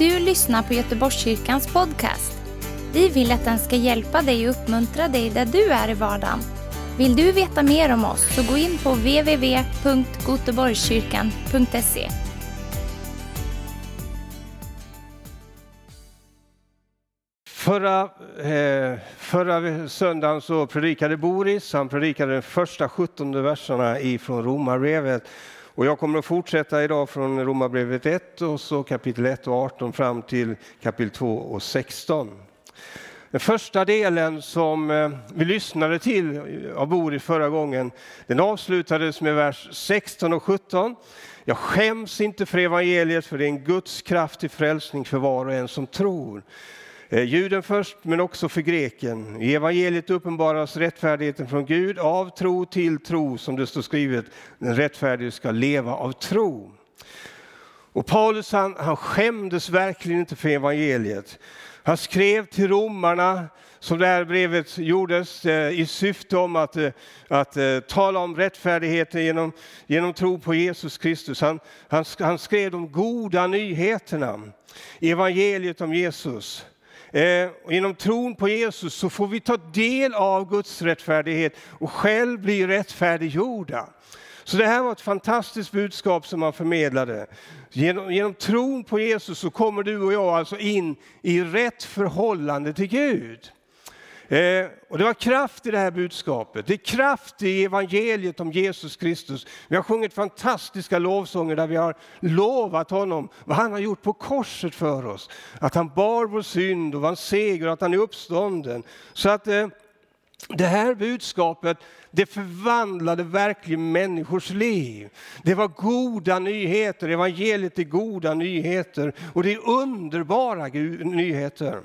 du lyssnar på Göteborgskyrkans podcast. Vi vill att den ska hjälpa dig och uppmuntra dig där du är i vardagen. Vill du veta mer om oss så gå in på www.goteborgskyrkan.se. Förra, eh, förra söndagen så predikade Boris, han predikade de första 17 verserna ifrån Romarbrevet. Och jag kommer att fortsätta idag från Romarbrevet 1 och så kapitel 1 och 18 fram till kapitel 2 och 16. Den första delen som eh, vi lyssnade till av Boris förra gången, den avslutades med vers 16 och 17. Jag skäms inte för evangeliet, för det är en Guds kraft till frälsning för var och en som tror. Eh, juden först, men också för greken. I evangeliet uppenbaras rättfärdigheten från Gud av tro till tro, som det står skrivet. Den rättfärdige ska leva av tro. Och Paulus han, han skämdes verkligen inte för evangeliet. Han skrev till romarna, som det här brevet gjordes eh, i syfte om att, eh, att tala om rättfärdigheten genom, genom tro på Jesus Kristus. Han, han, han skrev de goda nyheterna, evangeliet om Jesus. Eh, genom tron på Jesus så får vi ta del av Guds rättfärdighet och själv bli rättfärdiggjorda. Så det här var ett fantastiskt budskap som man förmedlade. Genom, genom tron på Jesus så kommer du och jag alltså in i rätt förhållande till Gud. Eh, och det var kraft i det här budskapet. Det är kraft i evangeliet om Jesus Kristus. Vi har sjungit fantastiska lovsånger där vi har lovat honom vad han har gjort på korset för oss. Att han bar vår synd och vann seger och att han är uppstånden. Så att eh, det här budskapet det förvandlade verkligen människors liv. Det var goda nyheter, evangeliet är goda nyheter och det är underbara nyheter.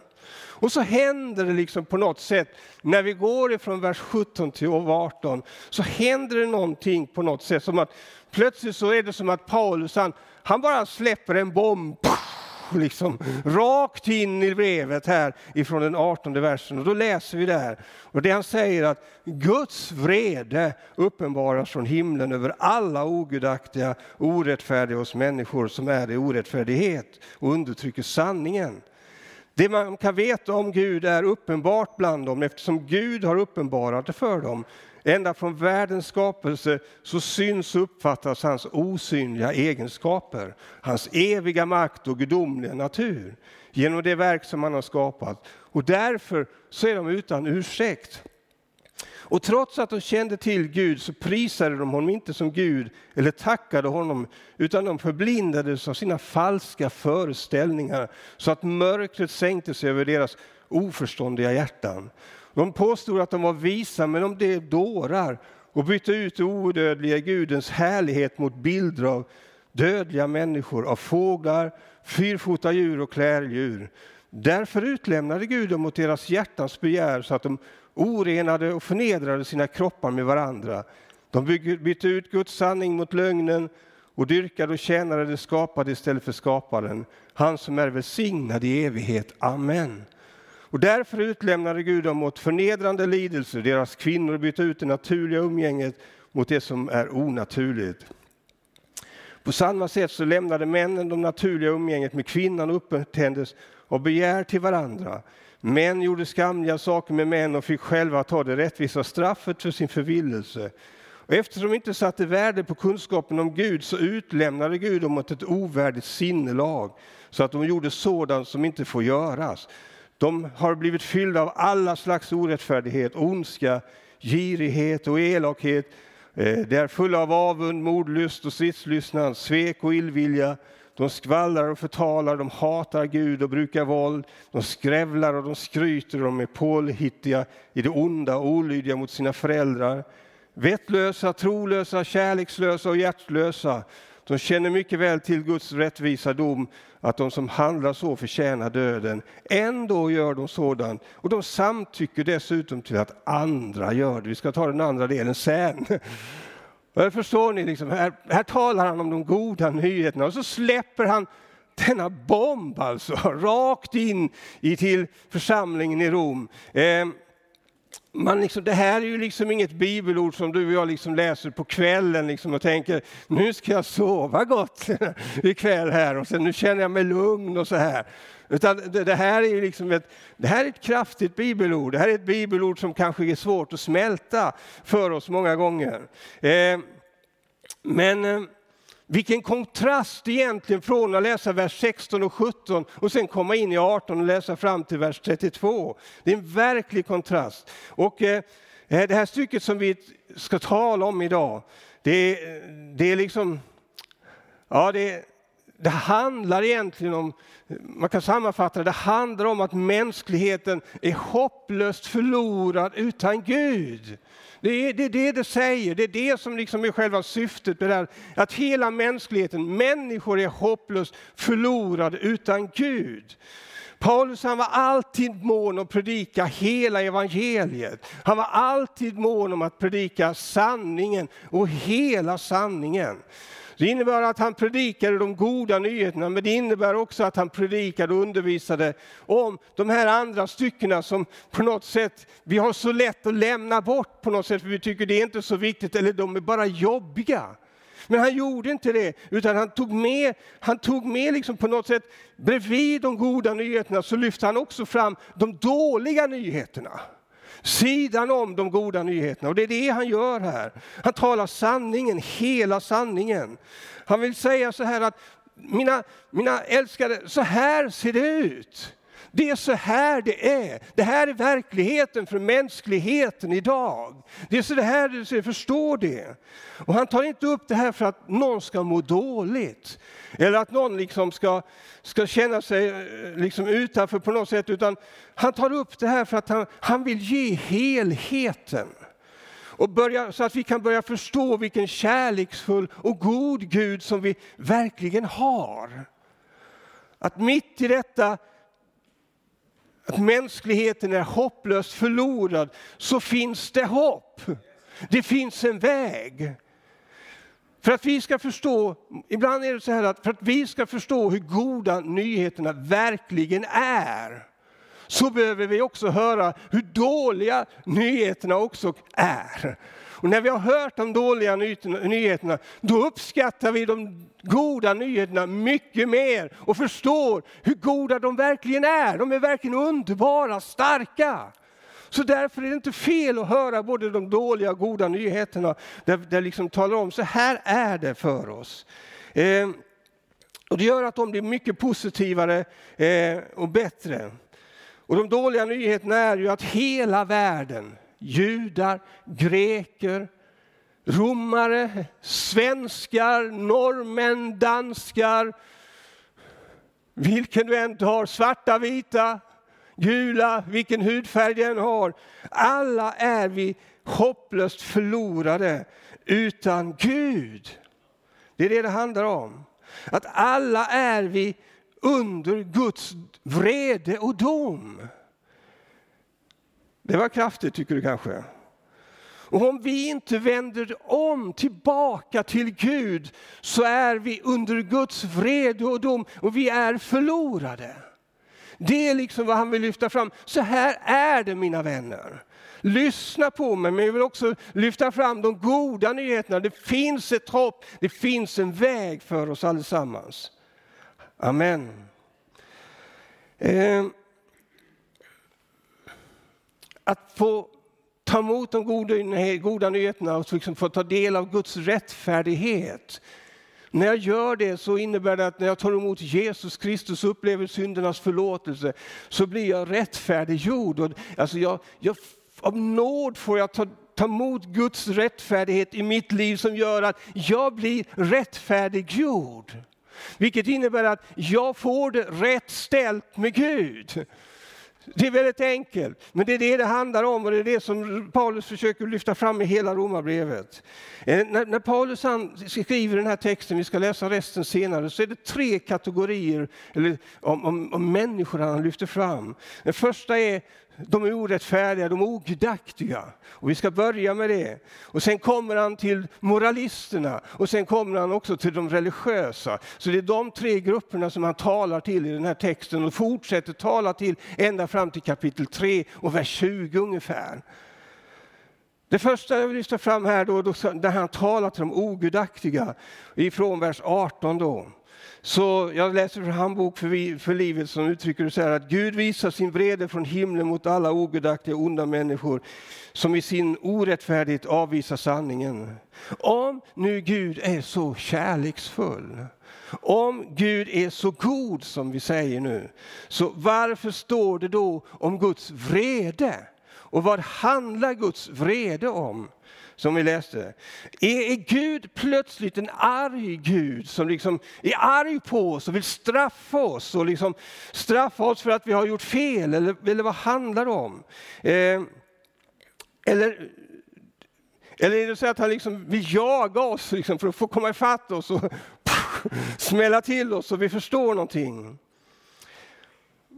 Och så händer det liksom på något sätt, när vi går ifrån vers 17 till 18, så händer det någonting på något sätt. Som att plötsligt så är det som att Paulus, han, han bara släpper en bomb, liksom, rakt in i brevet här ifrån den 18 versen. Och då läser vi där, och det han säger att Guds vrede uppenbaras från himlen över alla ogudaktiga, orättfärdiga hos människor som är i orättfärdighet och undertrycker sanningen. Det man kan veta om Gud är uppenbart bland dem eftersom Gud har uppenbarat det för dem. Ända från världens skapelse så syns och uppfattas hans osynliga egenskaper, hans eviga makt och gudomliga natur genom det verk som han har skapat. Och därför så är de utan ursäkt. Och trots att de kände till Gud så prisade de honom inte som Gud eller tackade honom, utan de förblindades av sina falska föreställningar så att mörkret sänkte sig över deras oförståndiga hjärtan. De påstod att de var visa, men de blev dårar och bytte ut odödliga Gudens härlighet mot bilder av dödliga människor, av fåglar, fyrfota djur och klärdjur. Därför utlämnade Gud dem mot deras hjärtans begär så att de orenade och förnedrade sina kroppar med varandra. De bytte ut Guds sanning mot lögnen och dyrkade och tjänade det skapade istället för skaparen, han som är välsignad i evighet. Amen. Och därför utlämnade Gud dem åt förnedrande lidelser. Deras kvinnor bytte ut det naturliga umgänget mot det som är onaturligt. På samma sätt så lämnade männen det naturliga umgänget med kvinnan och upptändes av begär till varandra. Män gjorde skamliga saker med män och fick själva ta det rättvisa straffet för sin förvillelse. Och eftersom de inte satte värde på kunskapen om Gud så utlämnade Gud dem åt ett ovärdigt sinnelag så att de gjorde sådant som inte får göras. De har blivit fyllda av alla slags orättfärdighet, ondska, girighet och elakhet. Eh, de är fulla av avund, mordlust och stridslystnad, svek och illvilja. De skvallrar och förtalar, de hatar Gud och brukar våld. De skrävlar och de skryter och de är pålhittiga i det onda och olydiga mot sina föräldrar. Vettlösa, trolösa, kärlekslösa och hjärtlösa. De känner mycket väl till Guds rättvisa dom, att de som handlar så förtjänar döden. Ändå gör de sådant, och de samtycker dessutom till att andra gör det. Vi ska ta den andra delen sen. Och förstår ni, liksom, här, här talar han om de goda nyheterna och så släpper han denna bomb alltså, rakt in i till församlingen i Rom. Eh, man liksom, det här är ju liksom inget bibelord som du och jag liksom läser på kvällen liksom och tänker nu ska jag sova gott ikväll här och sen nu känner jag mig lugn och så här. Utan det, här är ju liksom ett, det här är ett kraftigt bibelord. Det här är ett bibelord som kanske är svårt att smälta för oss många gånger. Eh, men eh, vilken kontrast egentligen från att läsa vers 16 och 17 och sen komma in i 18 och läsa fram till vers 32. Det är en verklig kontrast. Och eh, eh, det här stycket som vi ska tala om idag, det, det är liksom, ja det, det handlar egentligen om, man kan sammanfatta det, det handlar om att mänskligheten är hopplöst förlorad utan Gud. Det är, det är det det säger, det är det som liksom är själva syftet med det här. Att hela mänskligheten, människor är hopplöst förlorade utan Gud. Paulus han var alltid mån om att predika hela evangeliet. Han var alltid mån om att predika sanningen och hela sanningen. Det innebär att han predikade de goda nyheterna, men det innebär också att han predikade och undervisade om de här andra styckena som på något sätt vi har så lätt att lämna bort på något sätt, för vi tycker det är inte så viktigt, eller de är bara jobbiga. Men han gjorde inte det, utan han tog med, han tog med liksom på något sätt, bredvid de goda nyheterna så lyfte han också fram de dåliga nyheterna sidan om de goda nyheterna. Och det är det han gör här. Han talar sanningen, hela sanningen. Han vill säga så här att mina, mina älskade, så här ser det ut. Det är så här det är. Det här är verkligheten för mänskligheten idag. Det är så här det ser, förstå det. Och han tar inte upp det här för att någon ska må dåligt. Eller att någon liksom ska, ska känna sig eh, liksom utanför på något sätt. Utan han tar upp det här för att han, han vill ge helheten. Och börja, så att vi kan börja förstå vilken kärleksfull och god Gud som vi verkligen har. Att mitt i detta att mänskligheten är hopplöst förlorad, så finns det hopp. Det finns en väg. För att vi ska förstå, ibland är det så här att för att vi ska förstå hur goda nyheterna verkligen är, så behöver vi också höra hur dåliga nyheterna också är. Och när vi har hört de dåliga nyheterna, då uppskattar vi de goda nyheterna mycket mer och förstår hur goda de verkligen är. De är verkligen underbara, starka. Så därför är det inte fel att höra både de dåliga och goda nyheterna, där det liksom talar om så här är det för oss. Eh, och det gör att de blir mycket positivare eh, och bättre. Och de dåliga nyheterna är ju att hela världen, judar, greker, romare, svenskar, norrmän, danskar, vilken du än har, svarta, vita, gula, vilken hudfärg du än har. Alla är vi hopplöst förlorade utan Gud. Det är det det handlar om. Att alla är vi under Guds vrede och dom. Det var kraftigt tycker du kanske? Och om vi inte vänder om tillbaka till Gud så är vi under Guds vrede och dom och vi är förlorade. Det är liksom vad han vill lyfta fram. Så här är det mina vänner. Lyssna på mig, men jag vill också lyfta fram de goda nyheterna. Det finns ett hopp, det finns en väg för oss allesammans. Amen. Eh, att få ta emot de goda, goda nyheterna och liksom få ta del av Guds rättfärdighet. När jag gör det så innebär det att när jag tar emot Jesus Kristus och upplever syndernas förlåtelse så blir jag rättfärdiggjord. Och, alltså jag, jag, av nåd får jag ta, ta emot Guds rättfärdighet i mitt liv som gör att jag blir rättfärdiggjord. Vilket innebär att jag får det rätt ställt med Gud. Det är väldigt enkelt, men det är det det handlar om och det är det som Paulus försöker lyfta fram i hela romarbrevet. Eh, när, när Paulus skriver den här texten, vi ska läsa resten senare, så är det tre kategorier eller, om, om, om människor han lyfter fram. Den första är de är orättfärdiga, de är ogudaktiga. Och vi ska börja med det. Och sen kommer han till moralisterna och sen kommer han också till de religiösa. Så det är de tre grupperna som han talar till i den här texten och fortsätter tala till ända fram till kapitel 3 och vers 20 ungefär. Det första jag vill lyfta fram här, då, då, där han talar till de ogudaktiga, ifrån vers 18 då. Så jag läser från Handbok för, för livet som uttrycker det så här att Gud visar sin vrede från himlen mot alla ogudaktiga onda människor som i sin orättfärdighet avvisar sanningen. Om nu Gud är så kärleksfull, om Gud är så god som vi säger nu, så varför står det då om Guds vrede? Och vad handlar Guds vrede om? Som vi läste. Är Gud plötsligt en arg Gud som liksom är arg på oss och vill straffa oss och liksom straffa oss för att vi har gjort fel? Eller, eller vad handlar det om? Eh, eller eller är det så att han liksom vill jaga oss liksom för att få komma ifatt oss och smälla till oss så vi förstår någonting?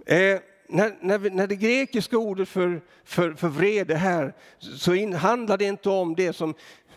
Eh, när, när, vi, när det grekiska ordet för, för, för vrede här så in, handlar det inte om det som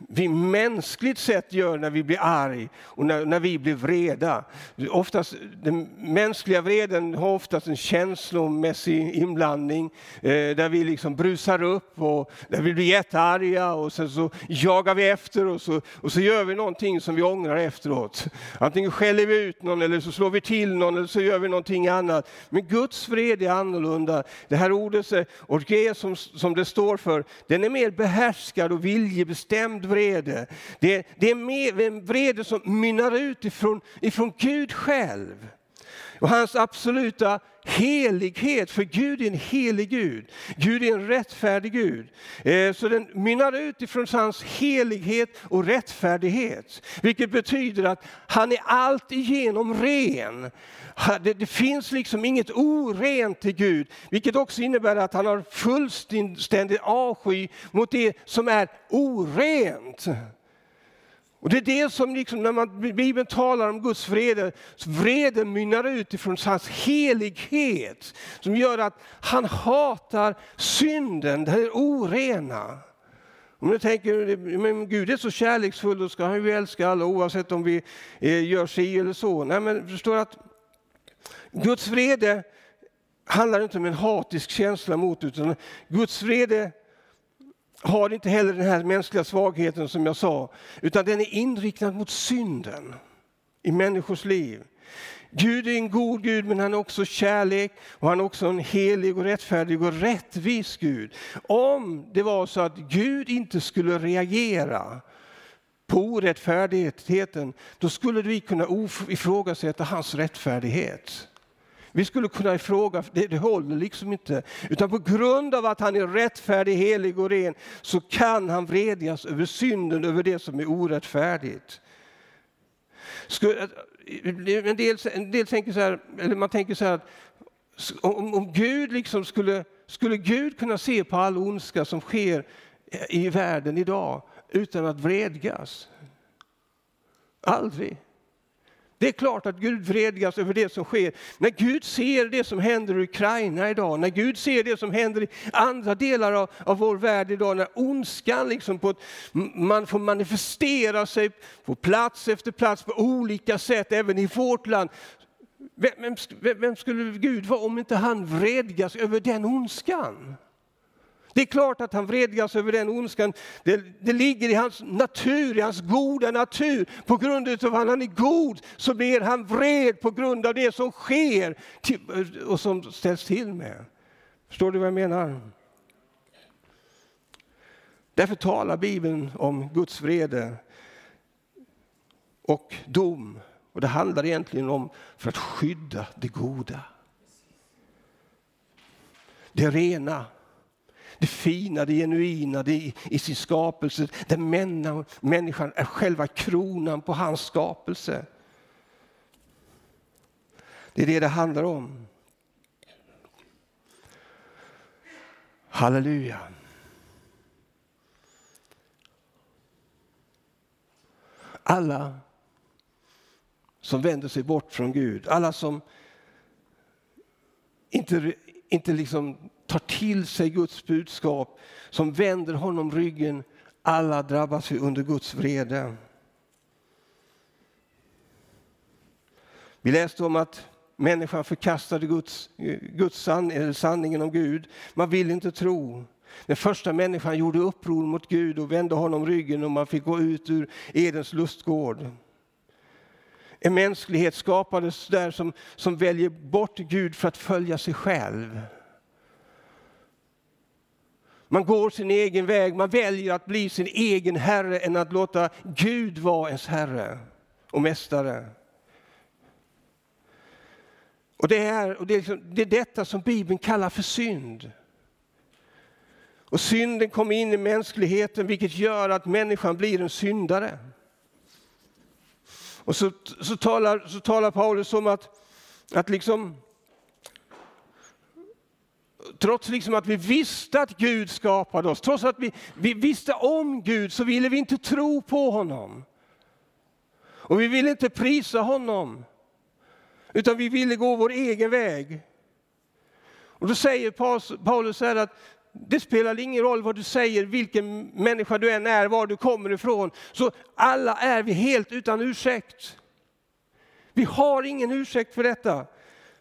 vi mänskligt sett gör när vi blir arg och när, när vi blir vreda. Oftast, den mänskliga vreden har oftast en känslomässig inblandning eh, där vi liksom brusar upp och där vi blir jättearga och sen så jagar vi efter och så, och så gör vi någonting som vi ångrar efteråt. Antingen skäller vi ut någon eller så slår vi till någon eller så gör vi någonting annat. Men Guds vred är annorlunda. Det här ordet, orge som, som det står för, den är mer behärskad och viljebestämd vrede. Det, det är med, en vrede som mynnar ut ifrån, ifrån Gud själv. Och hans absoluta helighet, för Gud är en helig Gud. Gud är en rättfärdig Gud. Eh, så den mynnar ut ifrån hans helighet och rättfärdighet. Vilket betyder att han är alltigenom ren. Det, finns liksom inget orent i Gud, vilket också innebär att han har fullständig avsky mot det som är orent. Och det är det som liksom, när man, Bibeln talar om Guds vrede, vrede mynnar ut ifrån hans helighet. Som gör att han hatar synden, det orena. Om du tänker, men Gud är så kärleksfull, då ska han ju älska alla oavsett om vi eh, gör si eller så. Nej, men förstår att Guds vrede handlar inte om en hatisk känsla mot, utan Guds vrede har inte heller den här mänskliga svagheten som jag sa, utan den är inriktad mot synden i människors liv. Gud är en god Gud, men han är också kärlek och han är också en helig och rättfärdig och rättvis Gud. Om det var så att Gud inte skulle reagera på orättfärdigheten, då skulle vi kunna ifrågasätta hans rättfärdighet. Vi skulle kunna ifråga, det, det håller liksom inte. Utan på grund av att han är rättfärdig, helig och ren så kan han vredjas över synden, över det som är orättfärdigt. Eh, en del, en del tänker så här, eller man tänker så här, om, om Gud liksom skulle, skulle Gud kunna se på all ondska som sker i världen idag utan att vredgas? Aldrig. Det är klart att Gud vredgas över det som sker. När Gud ser det som händer i Ukraina idag, när Gud ser det som händer i andra delar av, av vår värld idag, när ondskan liksom på ett, man får manifestera sig på plats efter plats på olika sätt, även i vårt land. Vem, vem, vem skulle Gud vara om inte han vredgas över den ondskan? Det är klart att han vredgas över den ondskan. Det, det, ligger i hans natur, i hans goda natur. På grund av att han är god så blir han vred på grund av det som sker och som ställs till med. Förstår du vad jag menar? Därför talar Bibeln om Guds vrede och dom. Och det handlar egentligen om för att skydda det goda. Det rena det fina, det genuina det i, i sin skapelse. Där männa, människan är själva kronan på hans skapelse. Det är det det handlar om. Halleluja. Alla som vänder sig bort från Gud, alla som inte, inte liksom tar till sig Guds budskap, som vänder honom ryggen, alla drabbas vi under Guds vrede. Vi läste om att människan förkastade Guds, Guds san, sanningen om Gud. Man vill inte tro. Den första människan gjorde uppror mot Gud och vände honom ryggen och man fick gå ut ur Edens lustgård. En mänsklighet skapades där som, som väljer bort Gud för att följa sig själv. Man går sin egen väg, man väljer att bli sin egen herre än att låta Gud vara ens herre och mästare. Och det är, och det är, liksom, det är detta som Bibeln kallar för synd. Och synden kommer in i mänskligheten vilket gör att människan blir en syndare. Och så, så, talar, så talar Paulus om att, att liksom, trots liksom att vi visste att Gud skapade oss, trots att vi, vi visste om Gud så ville vi inte tro på honom. Och vi ville inte prisa honom, utan vi ville gå vår egen väg. Och då säger Paulus här att det spelar ingen roll vad du säger, vilken människa du än är, var du kommer ifrån. Så alla är vi helt utan ursäkt. Vi har ingen ursäkt för detta.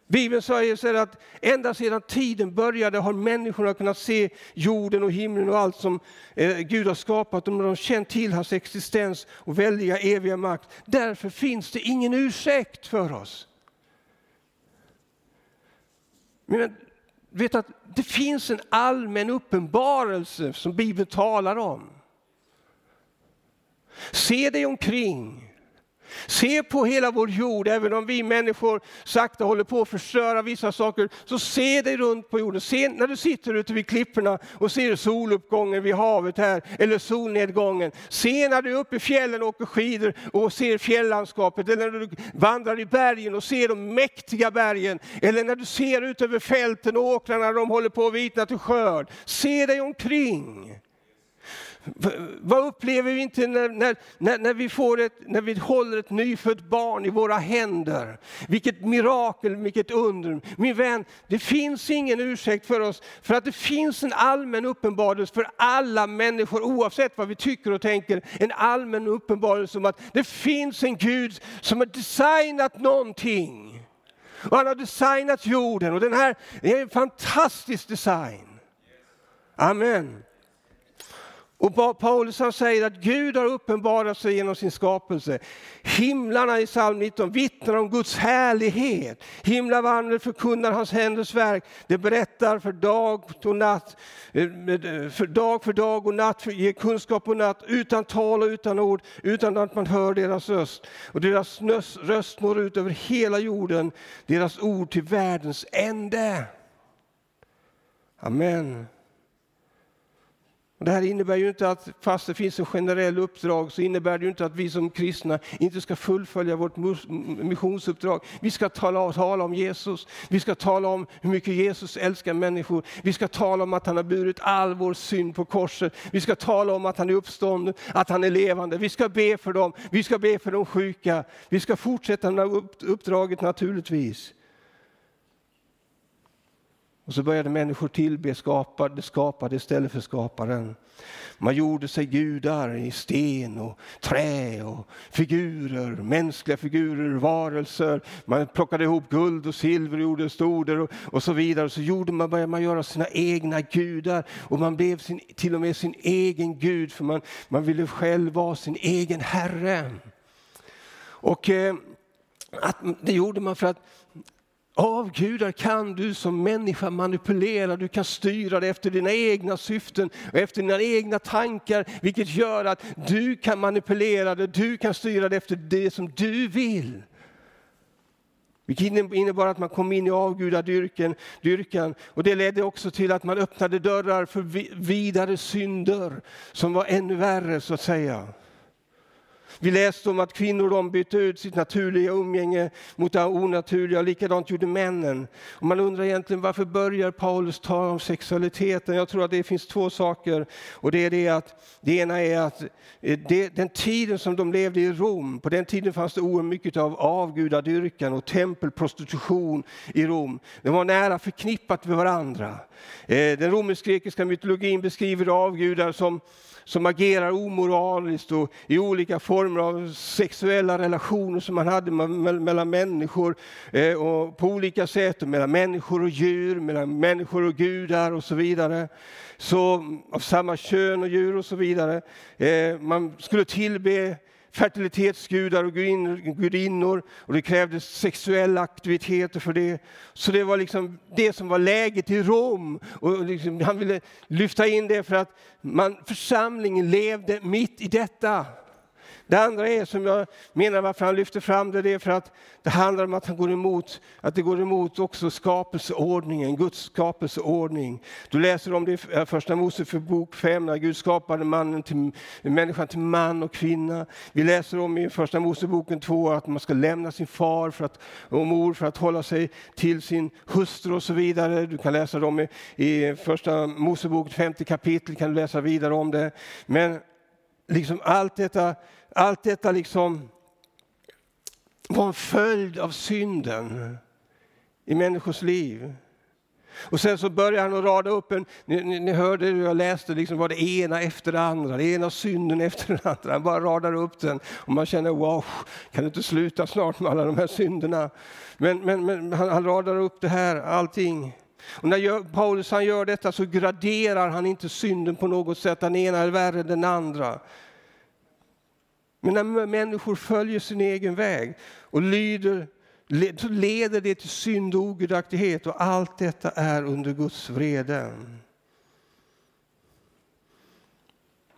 Bibeln säger så att ända sedan tiden började har människorna kunnat se jorden och himlen och allt som eh, Gud har skapat. De har känt till hans existens och väldiga eviga makt. Därför finns det ingen ursäkt för oss. Men vet att det finns en allmän uppenbarelse som Bibeln talar om. Se dig omkring. Se på hela vår jord, även om vi människor sakta håller på att förstöra vissa saker, så se dig runt på jorden. Se när du sitter ute vid klipporna och ser soluppgången vid havet här, eller solnedgången. Se när du är uppe i fjällen och åker skidor och ser fjällandskapet, eller när du vandrar i bergen och ser de mäktiga bergen, eller när du ser ut över fälten och åkrarna när de håller på att vitna till skörd. Se dig omkring. Vad upplever vi inte när, när, när, när, vi får ett, när vi håller ett nyfött barn i våra händer? Vilket mirakel, vilket under. Min vän, det finns ingen ursäkt för oss, för att det finns en allmän uppenbarelse för alla människor, oavsett vad vi tycker och tänker. En allmän uppenbarelse om att det finns en Gud som har designat någonting. Och han har designat jorden och den här är en fantastisk design. Amen. Och Paulus han säger att Gud har uppenbarat sig genom sin skapelse. Himlarna i psalm 19 vittnar om Guds härlighet. Himlavalvet förkunnar hans händers verk. Det berättar för dag och natt, eh, eh, för dag för dag och natt, för ger kunskap och natt, utan tal och utan ord, utan att man hör deras röst. Och deras röst når ut över hela jorden, deras ord till världens ände. Amen. Det här innebär ju inte att, fast det finns en generell uppdrag, så innebär det ju inte att vi som kristna inte ska fullfölja vårt missionsuppdrag. Vi ska tala, tala om Jesus, vi ska tala om hur mycket Jesus älskar människor. Vi ska tala om att han har burit all vår synd på korset. Vi ska tala om att han är uppstånden, att han är levande. Vi ska be för dem, vi ska be för de sjuka. Vi ska fortsätta med uppdraget naturligtvis. Och så började människor tillbe skapade, skapade istället för skaparen. Man gjorde sig gudar i sten och trä och figurer, mänskliga figurer, varelser. Man plockade ihop guld och silver och gjorde stoder och, och så vidare. Så gjorde man, började man göra sina egna gudar och man blev sin, till och med sin egen gud för man, man ville själv vara sin egen herre. Och eh, att, det gjorde man för att Avgudar kan du som människa manipulera, du kan styra det efter dina egna syften och efter dina egna tankar, vilket gör att du kan manipulera det, du kan styra det efter det som du vill. Vilket innebar att man kom in i avgudadyrkan dyrkan, och det ledde också till att man öppnade dörrar för vidare synder som var ännu värre så att säga. Vi läste om att kvinnor de bytte ut sitt naturliga umgänge mot det onaturliga, likadant gjorde männen. Och man undrar egentligen varför börjar Paulus tala om sexualiteten? Jag tror att det finns två saker. Och det är det att det ena är att eh, det, den tiden som de levde i Rom, på den tiden fanns det oerhört mycket av avgudadyrkan och tempelprostitution i Rom. De var nära förknippat med varandra. Eh, den romersk-grekiska mytologin beskriver avgudar som som agerar omoraliskt och i olika former av sexuella relationer som man hade mellan människor eh, och på olika sätt, mellan människor och djur, mellan människor och gudar och så vidare. Så, av samma kön och djur och så vidare. Eh, man skulle tillbe fertilitetsgudar och gudinnor och det krävdes sexuella aktiviteter för det. Så det var liksom det som var läget i Rom. Och liksom, han ville lyfta in det för att man, församlingen levde mitt i detta. Det andra är, som jag menar varför han lyfter fram det, det är för att det handlar om att han går emot, att det går emot också skapelseordningen, Guds skapelseordning. Du läser om det i eh, Första Mosebok 5, när Gud skapade mannen till, människan till man och kvinna. Vi läser om i Första Moseboken 2 att man ska lämna sin far för att, och mor för att hålla sig till sin hustru och så vidare. Du kan läsa dem i, i Första Mosebok 50 kapitel, kan du läsa vidare om det. Men liksom allt detta allt detta liksom var en följd av synden i människors liv. Och sen så börjar han att rada upp en, ni, ni, ni hörde hur jag läste, liksom var det ena efter det andra, det ena synden efter den andra. Han bara radar upp den och man känner wow, kan du inte sluta snart med alla de här synderna? Men, men, men han, han radar upp det här, allting. Och när Paulus han gör detta så graderar han inte synden på något sätt, den ena är värre än den andra. Men när människor följer sin egen väg och lyder, så leder det till synd och ogudaktighet och allt detta är under Guds vrede.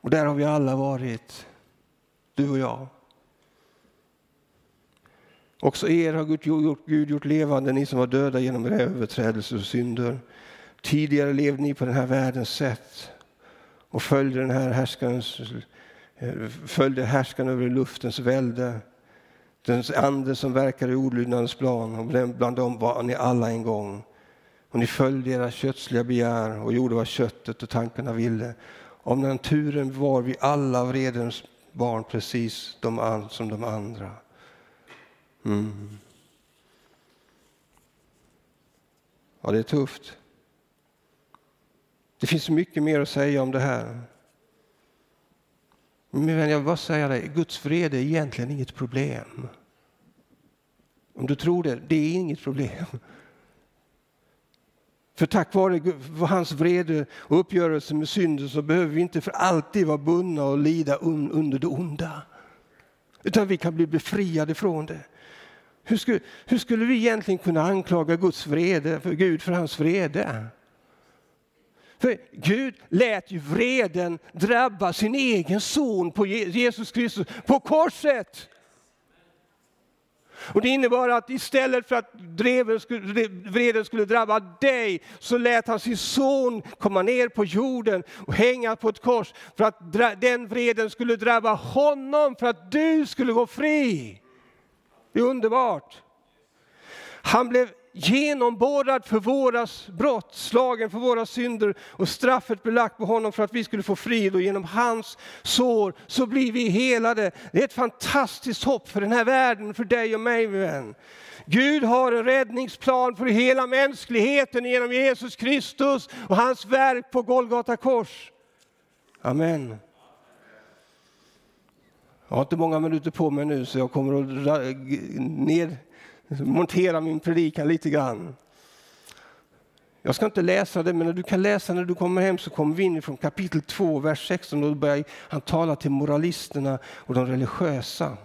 Och där har vi alla varit, du och jag. Också er har Gud gjort, Gud gjort levande, ni som var döda genom era överträdelser och synder. Tidigare levde ni på den här världens sätt och följde den här härskarens Eh, följde härskaren över luftens välde. Den ande som verkar i olydnadens plan, och bland dem var ni alla en gång. Och ni följde era kötsliga begär och gjorde vad köttet och tankarna ville. Av naturen var vi alla vredens barn, precis de som de andra. Mm. Ja, det är tufft. Det finns mycket mer att säga om det här. Men jag vill bara säga dig, Guds vrede är egentligen inget problem. Om du tror det, det är inget problem. För tack vare hans vrede och uppgörelse med synden så behöver vi inte för alltid vara bundna och lida under det onda. Utan vi kan bli befriade från det. Hur skulle, hur skulle vi egentligen kunna anklaga Guds vrede, för Gud för hans vrede? För Gud lät ju vreden drabba sin egen son på Jesus Kristus på korset. Och Det innebar att istället för att vreden skulle drabba dig så lät han sin son komma ner på jorden och hänga på ett kors för att den vreden skulle drabba honom för att du skulle gå fri. Det är underbart. Han blev genomborrad för våra brott, slagen för våra synder och straffet belagt på honom för att vi skulle få frid och genom hans sår så blir vi helade. Det är ett fantastiskt hopp för den här världen, för dig och mig min vän. Gud har en räddningsplan för hela mänskligheten genom Jesus Kristus och hans verk på Golgata kors. Amen. Jag har inte många minuter på mig nu så jag kommer att ner montera min predikan lite grann. Jag ska inte läsa det, men du kan läsa när du kommer hem så kommer vi in från kapitel 2, vers 16 och då börjar han tala till moralisterna och de religiösa.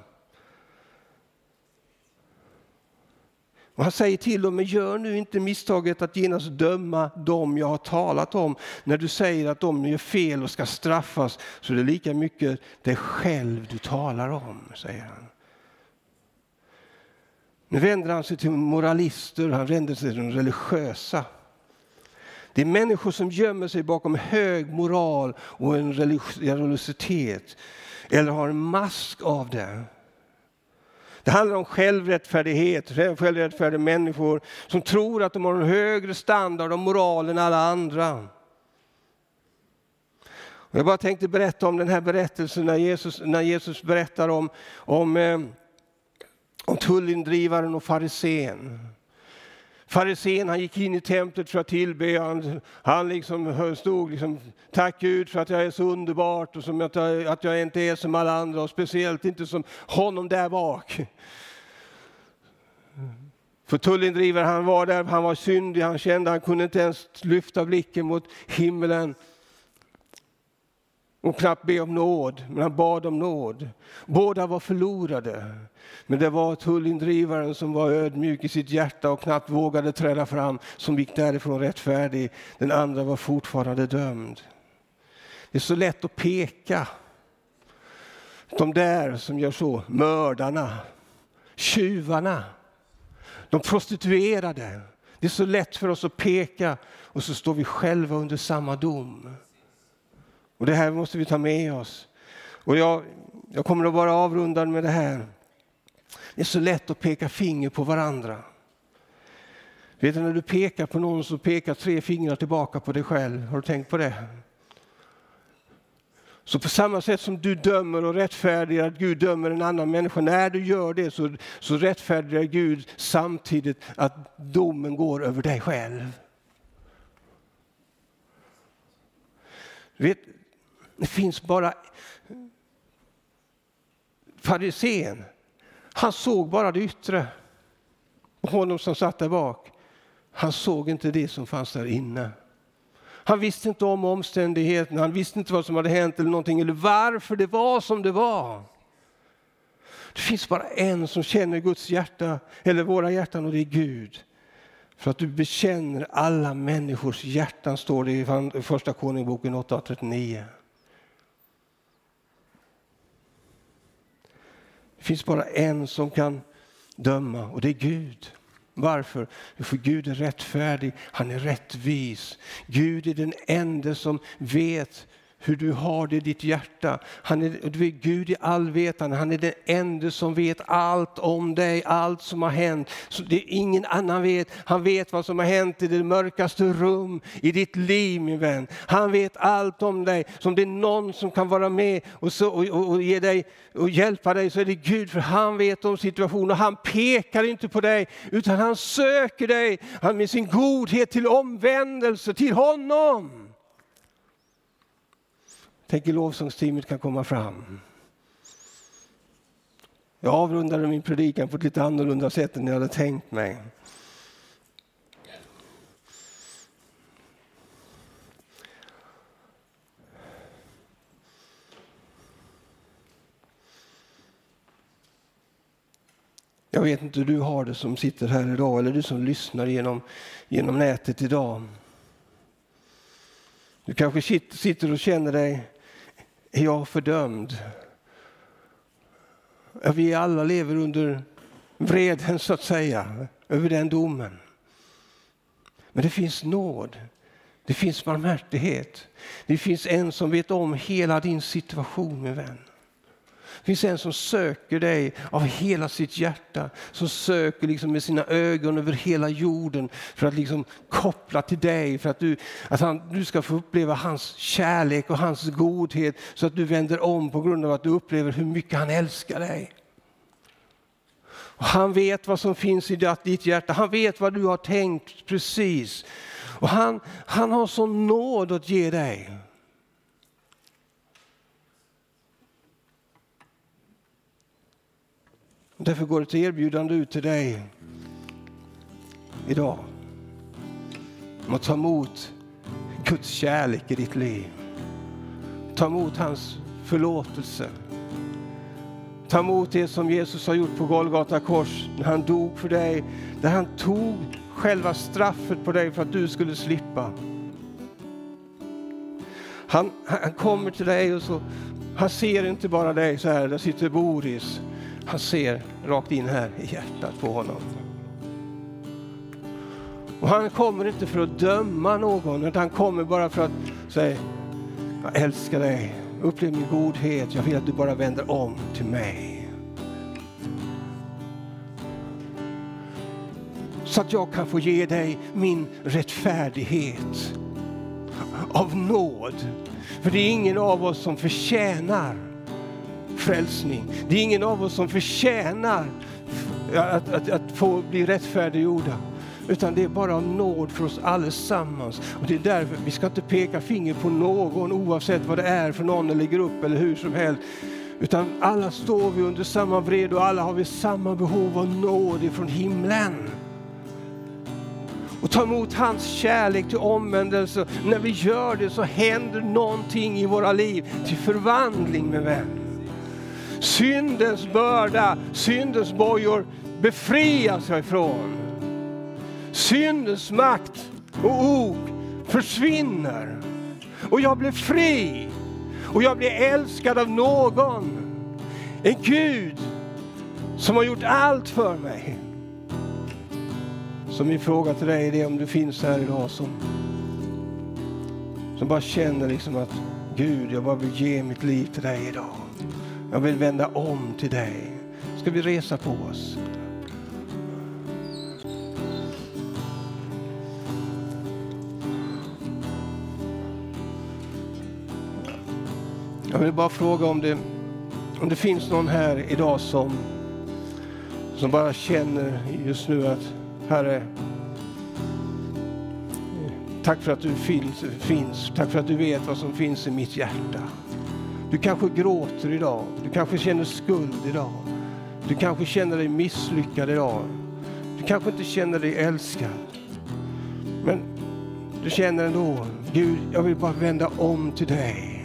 Och han säger till dem, men gör nu inte misstaget att genast döma dem jag har talat om. När du säger att de gör fel och ska straffas så är det lika mycket dig själv du talar om, säger han. Nu vänder han sig till moralister, han vänder sig till de religiösa. Det är människor som gömmer sig bakom hög moral och en religiositet eller har en mask av det. Det handlar om självrättfärdighet, självrättfärdiga människor som tror att de har en högre standard och moral än alla andra. jag bara tänkte berätta om den här berättelsen när Jesus, när Jesus berättar om, om eh, om tullindrivaren och farisén. Farisén han gick in i templet för att tillbe. Han, han liksom stod liksom, tack Gud för att jag är så underbart och som att, jag, att jag inte är som alla andra och speciellt inte som honom där bak. För tullindrivaren han var där, han var syndig, han kände han kunde inte ens lyfta blicken mot himlen och knappt be om nåd, men han bad om nåd. Båda var förlorade. Men det var tullindrivaren som var ödmjuk i sitt hjärta och knappt vågade träda fram, som gick därifrån rättfärdig. Den andra var fortfarande dömd. Det är så lätt att peka. De där som gör så, mördarna, tjuvarna, de prostituerade. Det är så lätt för oss att peka och så står vi själva under samma dom. Och Det här måste vi ta med oss. Och jag, jag kommer att vara avrundad med det här. Det är så lätt att peka finger på varandra. Vet du, när du pekar på någon så pekar tre fingrar tillbaka på dig själv. Har du tänkt på det? Så på samma sätt som du dömer och rättfärdigar att Gud dömer en annan människa, när du gör det så, så rättfärdigar Gud samtidigt att domen går över dig själv. Vet, det finns bara... Farisén, han såg bara det yttre. Och honom som satt där bak, han såg inte det som fanns där inne. Han visste inte om omständigheterna, han visste inte vad som hade hänt eller någonting eller varför det var som det var. Det finns bara en som känner Guds hjärta, eller våra hjärtan, och det är Gud. För att du bekänner alla människors hjärtan, står det i Första Konungboken 8.39. finns bara en som kan döma och det är Gud. Varför? För Gud är rättfärdig, han är rättvis. Gud är den enda som vet hur du har det i ditt hjärta. Han är, du är Gud i allvetande, han är den enda som vet allt om dig, allt som har hänt. Så det är ingen annan vet. Han vet vad som har hänt i det mörkaste rum i ditt liv min vän. Han vet allt om dig. Så om det är någon som kan vara med och, så, och, och, och ge dig, och hjälpa dig så är det Gud, för han vet om situationen. Och Han pekar inte på dig, utan han söker dig han med sin godhet till omvändelse till honom. Tänk lovsångsteamet kan komma fram. Jag avrundade min predikan på ett lite annorlunda sätt än jag hade tänkt mig. Jag vet inte hur du har det som sitter här idag eller du som lyssnar genom, genom nätet idag. Du kanske sitter och känner dig är jag fördömd. Vi alla lever under vreden så att säga, över den domen. Men det finns nåd, det finns barmhärtighet. Det finns en som vet om hela din situation min vän. Det finns en som söker dig av hela sitt hjärta, som söker liksom med sina ögon över hela jorden för att liksom koppla till dig, för att du, att han, du ska få uppleva hans kärlek och hans godhet så att du vänder om på grund av att du upplever hur mycket han älskar dig. Och han vet vad som finns i ditt hjärta, han vet vad du har tänkt precis. Och han, han har sån nåd att ge dig. Därför går ett erbjudande ut till dig idag om att ta emot Guds kärlek i ditt liv. Ta emot hans förlåtelse. Ta emot det som Jesus har gjort på Golgata kors när han dog för dig. Där han tog själva straffet på dig för att du skulle slippa. Han, han kommer till dig och så, han ser inte bara dig så här, där sitter Boris. Han ser rakt in här i hjärtat på honom. Och han kommer inte för att döma någon, utan han kommer bara för att säga, jag älskar dig, upplev min godhet, jag vill att du bara vänder om till mig. Så att jag kan få ge dig min rättfärdighet av nåd. För det är ingen av oss som förtjänar frälsning. Det är ingen av oss som förtjänar att, att, att få bli rättfärdiggjorda. Utan det är bara av nåd för oss allesammans. Och det är därför vi ska inte peka finger på någon oavsett vad det är för någon eller grupp eller hur som helst. Utan alla står vi under samma vred och alla har vi samma behov av nåd ifrån himlen. Och ta emot hans kärlek till omvändelse. När vi gör det så händer någonting i våra liv till förvandling med vän. Syndens börda, syndens bojor befrias jag ifrån. Syndens makt och ok försvinner. Och jag blir fri. Och jag blir älskad av någon. En Gud som har gjort allt för mig. Så min fråga till dig är det om du finns här idag som, som bara känner liksom att Gud, jag bara vill ge mitt liv till dig idag. Jag vill vända om till dig. Ska vi resa på oss? Jag vill bara fråga om det, om det finns någon här idag som, som bara känner just nu att Herre, tack för att du finns, finns. Tack för att du vet vad som finns i mitt hjärta. Du kanske gråter idag. Du kanske känner skuld idag. Du kanske känner dig misslyckad idag. Du kanske inte känner dig älskad. Men du känner ändå, Gud, jag vill bara vända om till dig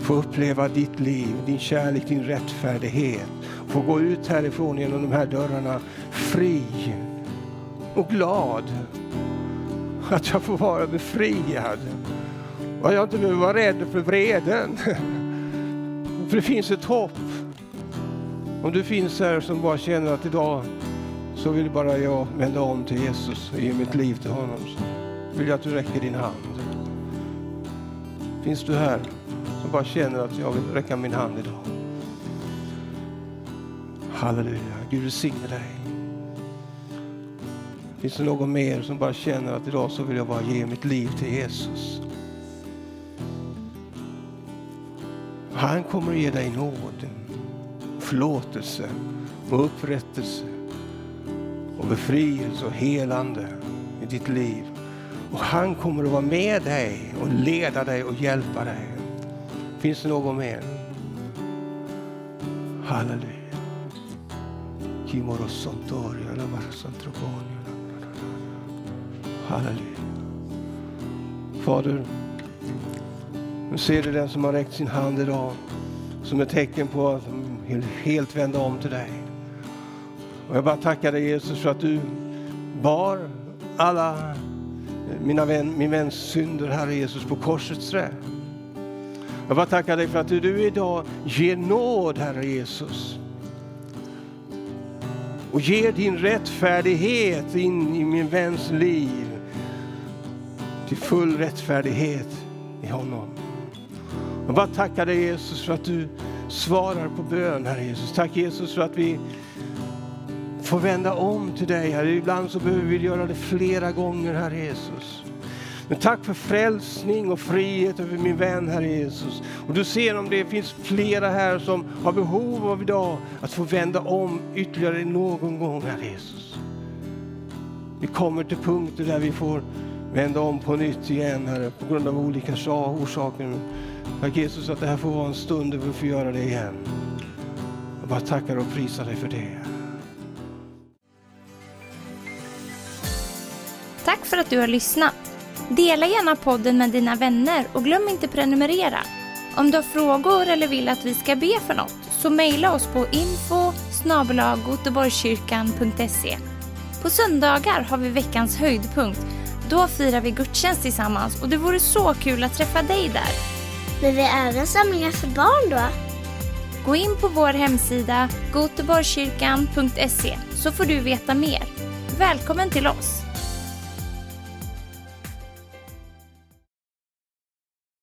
få uppleva ditt liv, din kärlek, din rättfärdighet. Få gå ut härifrån genom de här dörrarna fri och glad. Att jag får vara befriad. Och jag inte behöver vara rädd för vreden. För det finns ett hopp. Om du finns här som bara känner att idag så vill bara jag vända om till Jesus och ge mitt liv till honom. Så vill jag att du räcker din hand. Finns du här? som bara känner att jag vill räcka min hand idag. Halleluja. Gud välsigne dig. Finns det någon mer som bara känner att idag så vill jag bara ge mitt liv till Jesus? Han kommer att ge dig nåd, förlåtelse och upprättelse och befrielse och helande i ditt liv. Och han kommer att vara med dig och leda dig och hjälpa dig. Finns det någon mer? Halleluja. Halleluja. Fader, nu ser du den som har räckt sin hand idag som ett tecken på att de helt vända om till dig. Och jag bara tackar dig Jesus för att du bar alla mina vän, min väns synder, Herre Jesus, på korsets trä. Jag bara tackar dig för att du idag ger nåd, Herre Jesus. Och ger din rättfärdighet in i min väns liv. Till full rättfärdighet i honom. Jag bara tackar dig Jesus för att du svarar på bön, Herre Jesus. Tack Jesus för att vi får vända om till dig, Herre. Ibland så behöver vi göra det flera gånger, Herre Jesus. Men tack för frälsning och frihet över min vän, Herre Jesus. Och du ser om det finns flera här som har behov av idag att få vända om ytterligare någon gång, Herre Jesus. Vi kommer till punkter där vi får vända om på nytt igen, Herre, på grund av olika orsaker. Tack Jesus att det här får vara en stund där vi får göra det igen. Jag bara tackar och prisar dig för det. Tack för att du har lyssnat. Dela gärna podden med dina vänner och glöm inte prenumerera. Om du har frågor eller vill att vi ska be för något så mejla oss på info På söndagar har vi veckans höjdpunkt. Då firar vi gudstjänst tillsammans och det vore så kul att träffa dig där. Men vi har även samlingar för barn då? Gå in på vår hemsida goteborgskyrkan.se så får du veta mer. Välkommen till oss!